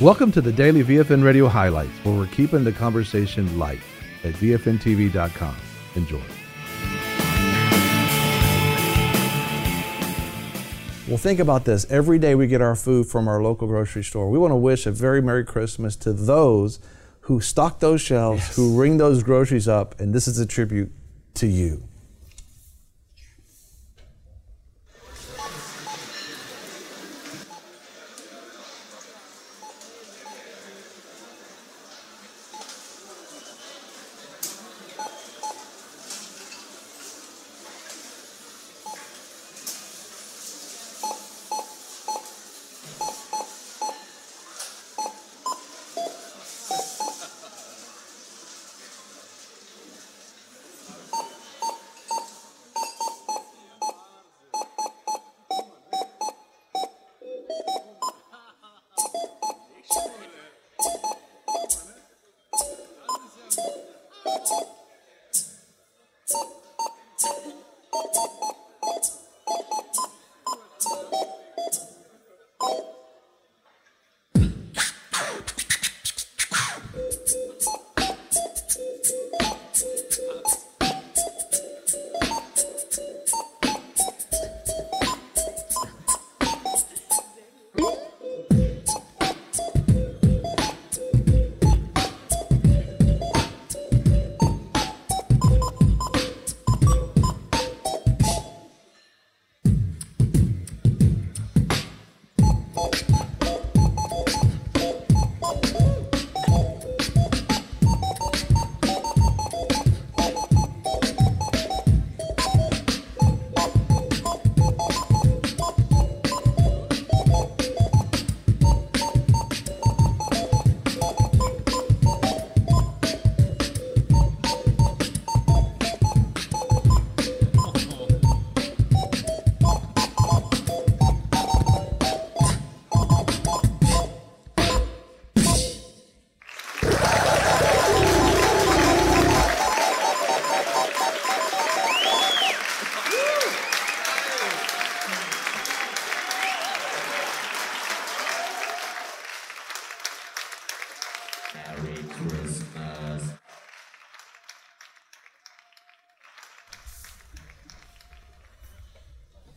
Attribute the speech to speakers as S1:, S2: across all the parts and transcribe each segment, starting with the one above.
S1: Welcome to the daily VFN Radio highlights, where we're keeping the conversation light at VFNTV.com. Enjoy.
S2: Well, think about this. Every day we get our food from our local grocery store. We want to wish a very Merry Christmas to those who stock those shelves, yes. who ring those groceries up, and this is a tribute to you.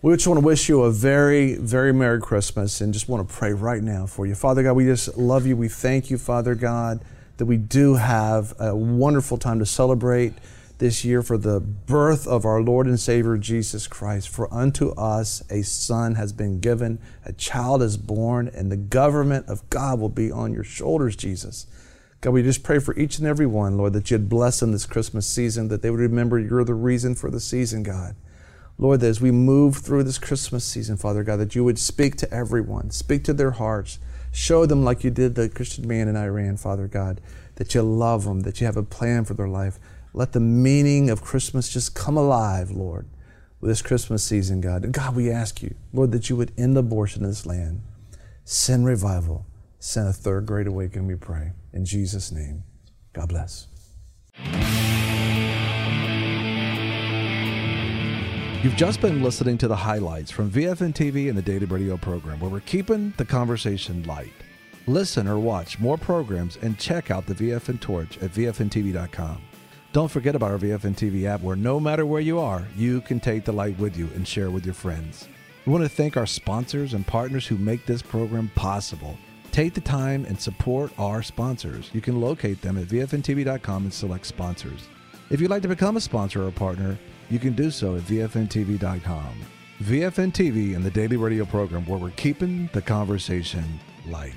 S2: We just want to wish you a very, very Merry Christmas and just want to pray right now for you. Father God, we just love you. We thank you, Father God, that we do have a wonderful time to celebrate this year for the birth of our Lord and Savior Jesus Christ. For unto us a son has been given, a child is born, and the government of God will be on your shoulders, Jesus. God, we just pray for each and every one, Lord, that you'd bless them this Christmas season, that they would remember you're the reason for the season, God. Lord, that as we move through this Christmas season, Father God, that you would speak to everyone, speak to their hearts, show them like you did the Christian man in Iran, Father God, that you love them, that you have a plan for their life. Let the meaning of Christmas just come alive, Lord, with this Christmas season, God. And God, we ask you, Lord, that you would end abortion in this land, send revival, send a third great awakening, we pray. In Jesus' name, God bless.
S1: You've just been listening to the highlights from VFN TV and the Daily Radio program, where we're keeping the conversation light. Listen or watch more programs and check out the VFN Torch at VFNTV.com. Don't forget about our VFN TV app, where no matter where you are, you can take the light with you and share with your friends. We want to thank our sponsors and partners who make this program possible. Take the time and support our sponsors. You can locate them at VFNTV.com and select sponsors. If you'd like to become a sponsor or partner, you can do so at VFNTV.com. VFN TV and the daily radio program where we're keeping the conversation light.